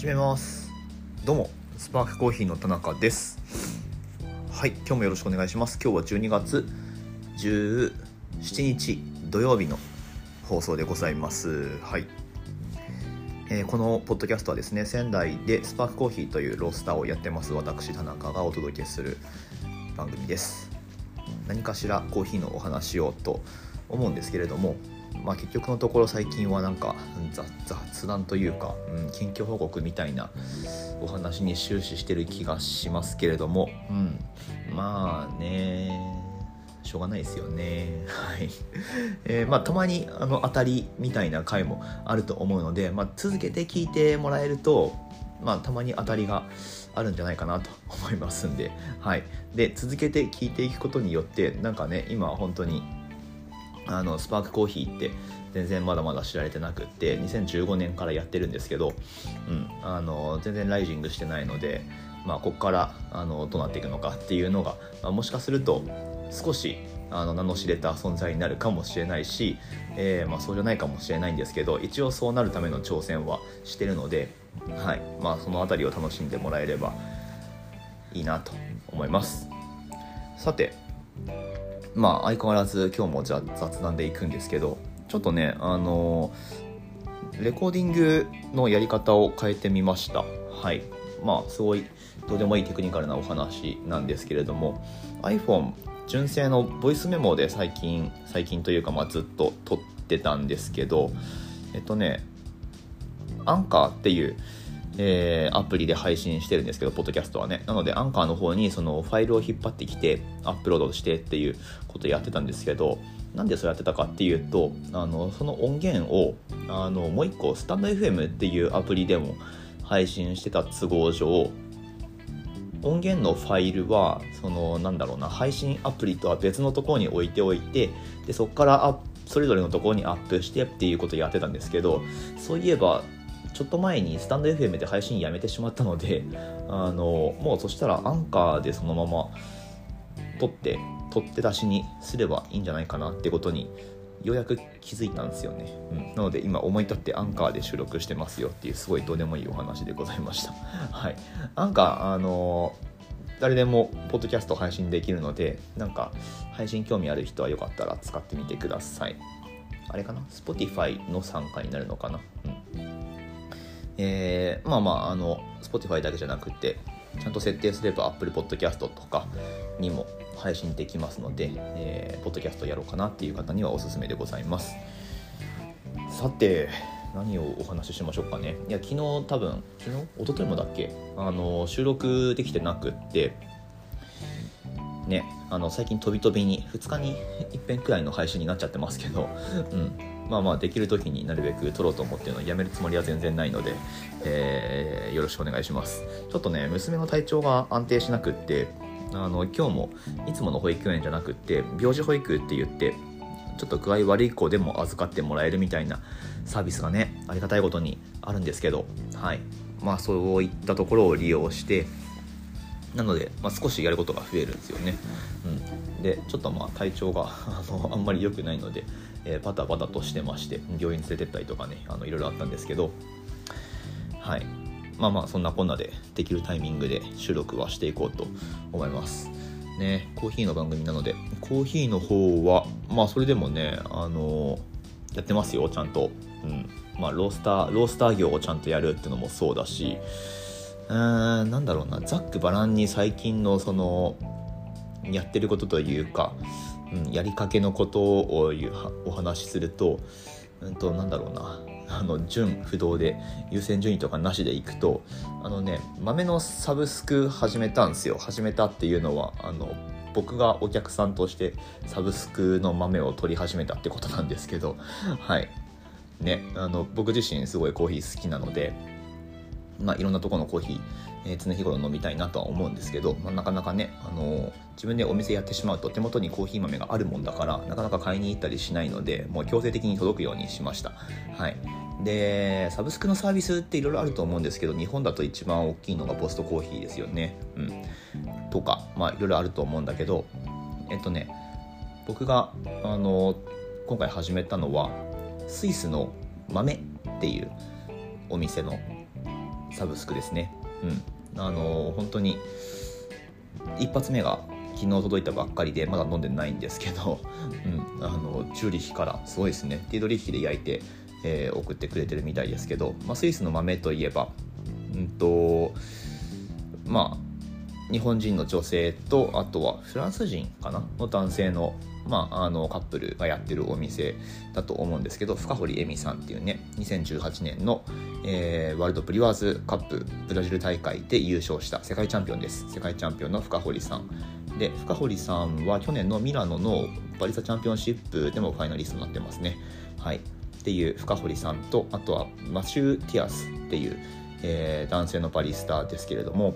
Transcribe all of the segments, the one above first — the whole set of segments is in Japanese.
始めます。どうもスパークコーヒーの田中です。はい今日もよろしくお願いします。今日は12月17日土曜日の放送でございます。はい、えーこのポッドキャストはですね仙台でスパークコーヒーというロースターをやってます私田中がお届けする番組です。何かしらコーヒーのお話をと思うんですけれどもまあ、結局のところ最近はなんか雑談というか、うん、近況報告みたいなお話に終始してる気がしますけれども、うん、まあねしょうがないですよね。はい、えーまあたまにあの当たりみたいな回もあると思うので、まあ、続けて聞いてもらえるとまあたまに当たりがあるんじゃないかなと思いますんで、はい、で続けて聞いていくことによってなんかね今本当にあのスパークコーヒーって全然まだまだ知られてなくって2015年からやってるんですけど、うん、あの全然ライジングしてないので、まあ、ここからあのどうなっていくのかっていうのが、まあ、もしかすると少しあの名の知れた存在になるかもしれないし、えーまあ、そうじゃないかもしれないんですけど一応そうなるための挑戦はしてるので、はいまあ、その辺りを楽しんでもらえればいいなと思います。さてまあ相変わらず今日もじゃ雑談でいくんですけどちょっとねあのレコーディングのやり方を変えてみました。はい。まあすごいどうでもいいテクニカルなお話なんですけれども iPhone 純正のボイスメモで最近最近というかまあずっと撮ってたんですけどえっとねアンカーっていうえーアプリで配信してるんですけど、ポッドキャストはね。なので、アンカーの方にそのファイルを引っ張ってきて、アップロードしてっていうことをやってたんですけど、なんでそうやってたかっていうと、あのその音源をあのもう一個、スタンド FM っていうアプリでも配信してた都合上、音源のファイルはそのなんだろうな配信アプリとは別のところに置いておいてでそこからアップそれぞれのところにアップしてっていうことをやってたんですけどそういえばちょっと前にスタンド FM で配信やめてしまったのであのもうそしたらアンカーでそのまま撮って取って出しにすればいいんじゃないかなってことにようやく気づいたんですよね、うん、なので今思い立ってアンカーで収録してますよっていうすごいどうでもいいお話でございました。はい。アンカーあの誰でもポッドキャスト配信できるのでなんか配信興味ある人はよかったら使ってみてください。あれかな？Spotify の参加になるのかな？うんえーまあまああの Spotify だけじゃなくてちゃんと設定すれば Apple Podcast とかにも配信できますので、えー、ポッドキャストやろうかなっていう方にはおすすめでございます。さて何をお話ししましょうかね。いや昨日多分昨日？一昨日もだっけ？あの収録できてなくってねあの最近飛び飛びに2日に1遍くらいの配信になっちゃってますけど、うん、まあまあできる時になるべく撮ろうと思ってるのをやめるつもりは全然ないので、えーよろしくお願いします。ちょっとね娘の体調が安定しなくってあの今日もいつもの保育園じゃなくって病児保育って言ってちょっと具合悪い子でも預かってもらえるみたいなサービスがねありがたいことにあるんですけどはい。まあそういったところを利用してなので、まあ、少しやることが増えるんですよね、うん、でちょっとまあ体調が あのあんまり良くないので、えーパタパタとしてまして病院連れてったりとかねあのいろいろあったんですけどはい。まあまあそんなこんなでできるタイミングで収録はしていこうと思います。ねコーヒーの番組なのでコーヒーの方はまあそれでもねあのやってますよちゃんと。うん。まあロースターロースター業をちゃんとやるっていうのもそうだしうーんなんだろうなざっくばらんに最近のそのやってることというか、うん、やりかけのことをお話しすると,、うん、となんだろうな。あの順不動で優先順位とかなしでいくとあのね豆のサブスク始めたんですよ。始めたっていうのはあの僕がお客さんとしてサブスクの豆を取り始めたってことなんですけど。はい。ねあの僕自身すごいコーヒー好きなのでまあ、いろんなところのコーヒー、えー常日頃飲みたいなとは思うんですけど、まあ、なかなかね、あのー自分でお店やってしまうと手元にコーヒー豆があるもんだからなかなか買いに行ったりしないのでもう強制的に届くようにしました。はいでサブスクのサービスっていろいろあると思うんですけど日本だと一番大きいのがポストコーヒーですよね。うん、とかまあいろいろあると思うんだけどえっとね僕があの今回始めたのはスイスの豆っていうお店のサブスクですね。うん。あの本当に一発目が昨日届いたばっかりでまだ飲んでないんですけど、うん、あのチューリッヒからすごいですね。ティードリッヒで焼いて、えー、送ってくれてるみたいですけど、まあ、スイスの豆といえばうんとまあ日本人の女性とあとはフランス人かなの男性の,、まあ、あのカップルがやってるお店だと思うんですけど深堀恵美さんっていうね2018年の、えー、ワールドプリワーズカップブラジル大会で優勝した世界チャンピオンです。世界チャンピオンの深堀さん。で深堀さんは去年のミラノのバリスタチャンピオンシップでもファイナリストになってますね。はい。っていう深堀さんとあとはマシュー・ティアスっていう、えー、男性のバリスタですけれども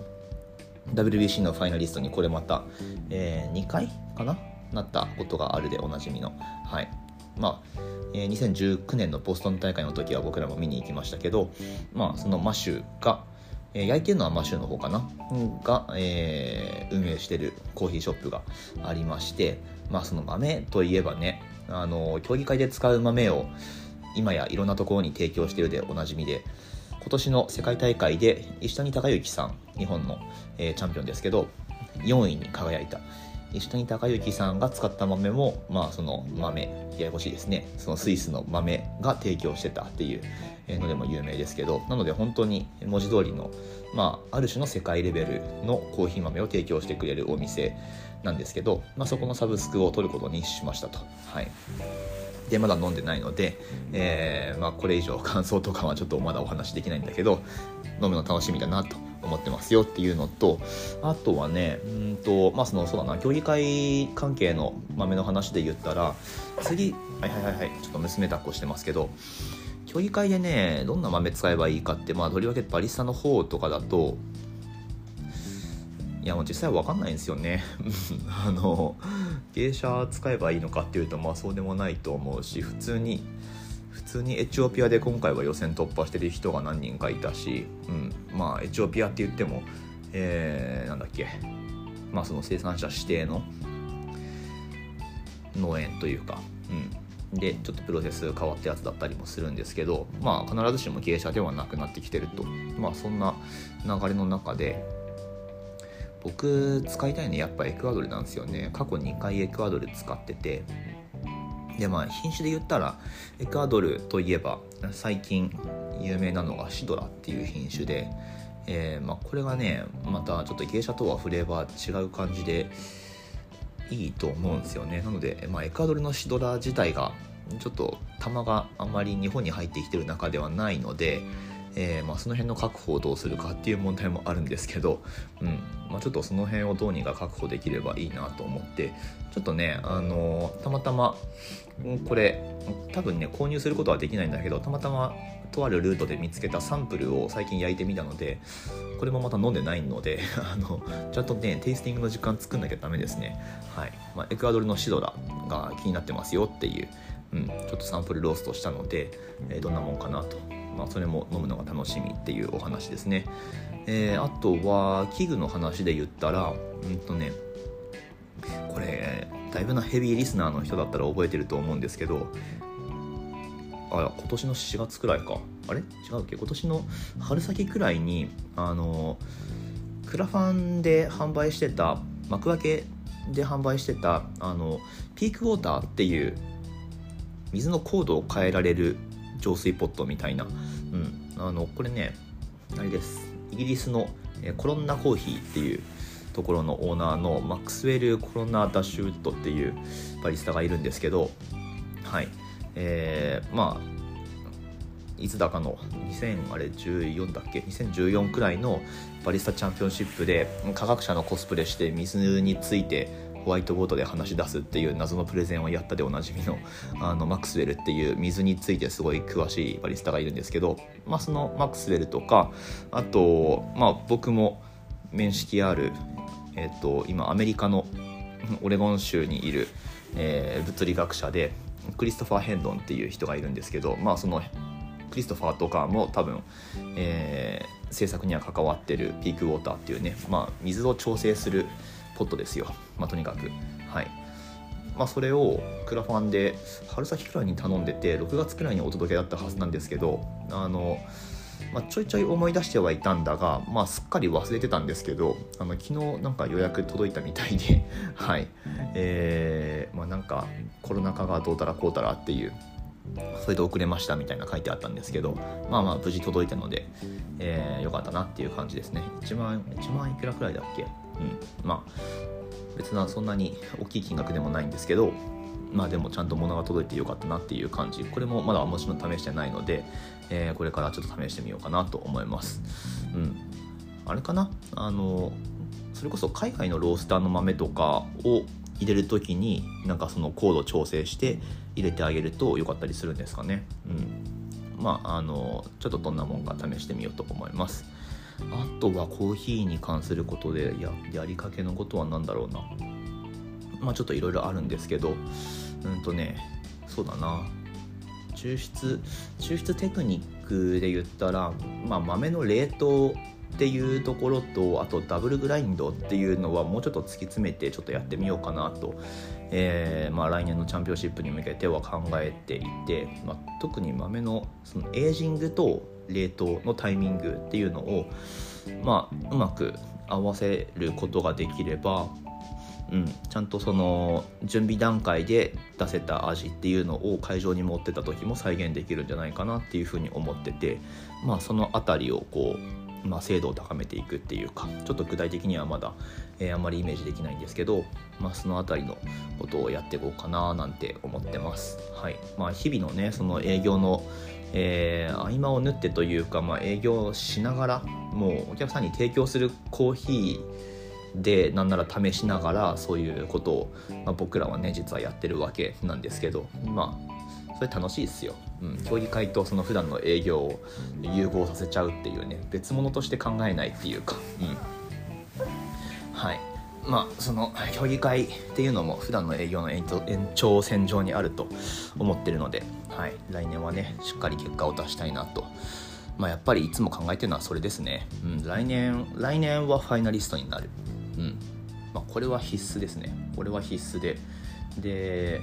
WBC のファイナリストにこれまた、えー、2回かな？なったことがあるでおなじみの。はい。まあ、えー、2019年のボストン大会の時は僕らも見に行きましたけど、まあ、そのマシュが、えー、焼いてるのはマシュの方かな？が、えー、運営してるコーヒーショップがありましてまあその豆といえばねあの競技会で使う豆を今やいろんなところに提供してるでおなじみで今年の世界大会で石谷隆之さん日本の、えー、チャンピオンですけど4位に輝いた。石谷隆之さんが使った豆もまあその豆ややこしいですね。そのスイスの豆が提供してたっていうのでも有名ですけどなので本当に文字通りのまあある種の世界レベルのコーヒー豆を提供してくれるお店なんですけど、まあ、そこのサブスクを取ることにしましたと。はい。でまだ飲んでないので、えー、まあ、これ以上感想とかはちょっとまだお話できないんだけど飲むの楽しみだなと思ってますよっていうのとあとはねうんとまあそのそうだな競技会関係の豆の話で言ったら次はいはいはいはいちょっと娘抱っこしてますけど競技会でねどんな豆使えばいいかってまあとりわけバリスタの方とかだといやもう実際わかんないんですよね。あの芸者使えばいいのかっていうとまあそうでもないと思うし普通に普通にエチオピアで今回は予選突破してる人が何人かいたし、うん、まあエチオピアって言っても、えー、なんだっけ。まあその生産者指定の農園というか、うん、でちょっとプロセス変わったやつだったりもするんですけどまあ必ずしも芸者ではなくなってきてると。まあそんな流れの中で僕使いたいのやっぱエクアドルなんですよね。過去2回エクアドル使ってて。でまあ品種で言ったらエクアドルといえば最近有名なのがシドラっていう品種で、えー、まあ、これがねまたちょっと芸者とはフレーバー違う感じでいいと思うんですよね。なので、まあ、エクアドルのシドラ自体がちょっと玉があまり日本に入ってきてる中ではないのでえー、まあ、その辺の確保をどうするかっていう問題もあるんですけど、うん。まあ、ちょっとその辺をどうにか確保できればいいなと思ってちょっとね、あのー、たまたまこれ多分ね購入することはできないんだけどたまたまとあるルートで見つけたサンプルを最近焼いてみたのでこれもまた飲んでないので あのちゃんとねテイスティングの時間作んなきゃダメですね。はい、まあ、エクアドルのシドラが気になってますよっていう、うん、ちょっとサンプルローストしたので、えー、どんなもんかなとまあ、それも飲むのが楽しみっていうお話ですね。えー、あとは器具の話で言ったらうんとねこれだいぶなヘビーリスナーの人だったら覚えてると思うんですけどあ今年の4月くらいか。あれ？違うっけ？今年の春先くらいにあのクラファンで販売してた幕開けで販売してたあのピークウォーターっていう水の高度を変えられる浄水ポットみたいな、うん、あのこれねあれです。イギリスのコロンナコーヒーっていうところのオーナーのマックスウェル・コロナ・ダッシュウッドっていうバリスタがいるんですけどはい。えー、まあいつだかの2014だっけ？2014くらいのバリスタチャンピオンシップで科学者のコスプレして水についてホワイトボードで話し出すっていう謎のプレゼンをやったでおなじみのあのマックスウェルっていう水についてすごい詳しいバリスタがいるんですけど、まあ、そのマックスウェルとかあと、まあ、僕も面識ある、えっと、今アメリカのオレゴン州にいる、えー、物理学者でクリストファー・ヘンドンっていう人がいるんですけど、まあ、そのクリストファーとかも多分、えー、制作には関わってるピークウォーターっていうね、まあ、水を調整するポットですよ、まあ、とにかく。はい。まあ、それをクラファンで春先くらいに頼んでて6月くらいにお届けだったはずなんですけどあのまあ、ちょいちょい思い出してはいたんだが、まあ、すっかり忘れてたんですけどあの昨日なんか予約届いたみたいで はい。えー、まあなんかコロナ禍がどうたらこうたらっていうそれで遅れましたみたいな書いてあったんですけどまあまあ無事届いたので、えー、よかったなっていう感じですね。1万1万いくらくらいだっけ？うん。まあ別なそんなに大きい金額でもないんですけどまあでもちゃんと物が届いてよかったなっていう感じ。これもまだもちろん試してないので、えー、これからちょっと試してみようかなと思います。うん。あれかな？あのそれこそ海外のロースターの豆とかを入れる時になんかそのコード調整して入れてあげると良かったりするんですかね。うん。まああのちょっとどんなもんか試してみようと思います。あとはコーヒーに関することでややりかけのことは何だろうな。まあちょっといろいろあるんですけど。うんとねそうだな。抽出抽出テクニックで言ったら、まあ、豆の冷凍っていうところとあとダブルグラインドっていうのはもうちょっと突き詰めてちょっとやってみようかなと、えーまあ、来年のチャンピオンシップに向けては考えていて、まあ、特に豆のそのエイジングと冷凍のタイミングっていうのを、まあ、うまく合わせることができればうん、ちゃんとその準備段階で出せた味っていうのを会場に持ってた時も再現できるんじゃないかなっていうふうに思っててまあその辺りをこう、まあ、精度を高めていくっていうかちょっと具体的にはまだ、えー、あんまりイメージできないんですけど、まあ、その辺りのことをやっていこうかななんて思ってます。はい。まあ、日々のねその営業のえー、合間を縫ってというか、まあ、営業しながらもうお客さんに提供するコーヒーでなんなら試しながらそういうことを、まあ、僕らはね実はやってるわけなんですけどまあそれ楽しいですよ、うん、競技会とその普段の営業を融合させちゃうっていうね別物として考えないっていうか、うん、はい。まあその競技会っていうのも普段の営業の延長線上にあると思ってるので、はい、来年はねしっかり結果を出したいなと。まあ、やっぱりいつも考えてるのはそれですね、うん、来年来年はファイナリストになる。うん。まあ、これは必須ですね。これは必須で。で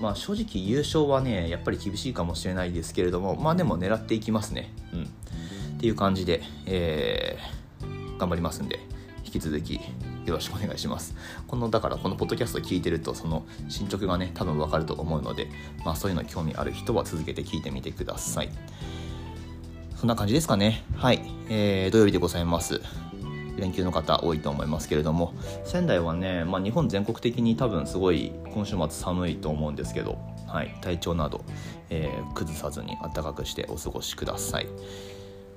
まあ正直優勝はねやっぱり厳しいかもしれないですけれどもまあでも狙っていきますね。うん。っていう感じで、えー、頑張りますんで。引き続きよろしくお願いします。このだからこのポッドキャスト聞いてるとその進捗がね多分わかると思うので、まあ、そういうの興味ある人は続けて聞いてみてください。そんな感じですかね。はい、えー、土曜日でございます。連休の方多いと思いますけれども仙台はね、まあ、日本全国的に多分すごい今週末寒いと思うんですけど、はい、体調など、えー、崩さずに暖かくしてお過ごしください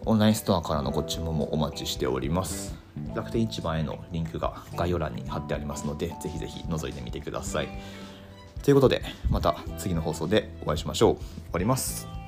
オンラインストアからのご注文もお待ちしております楽天市場へのリンクが概要欄に貼ってありますのでぜひぜひ覗いてみてください。ということでまた次の放送でお会いしましょう。終わります。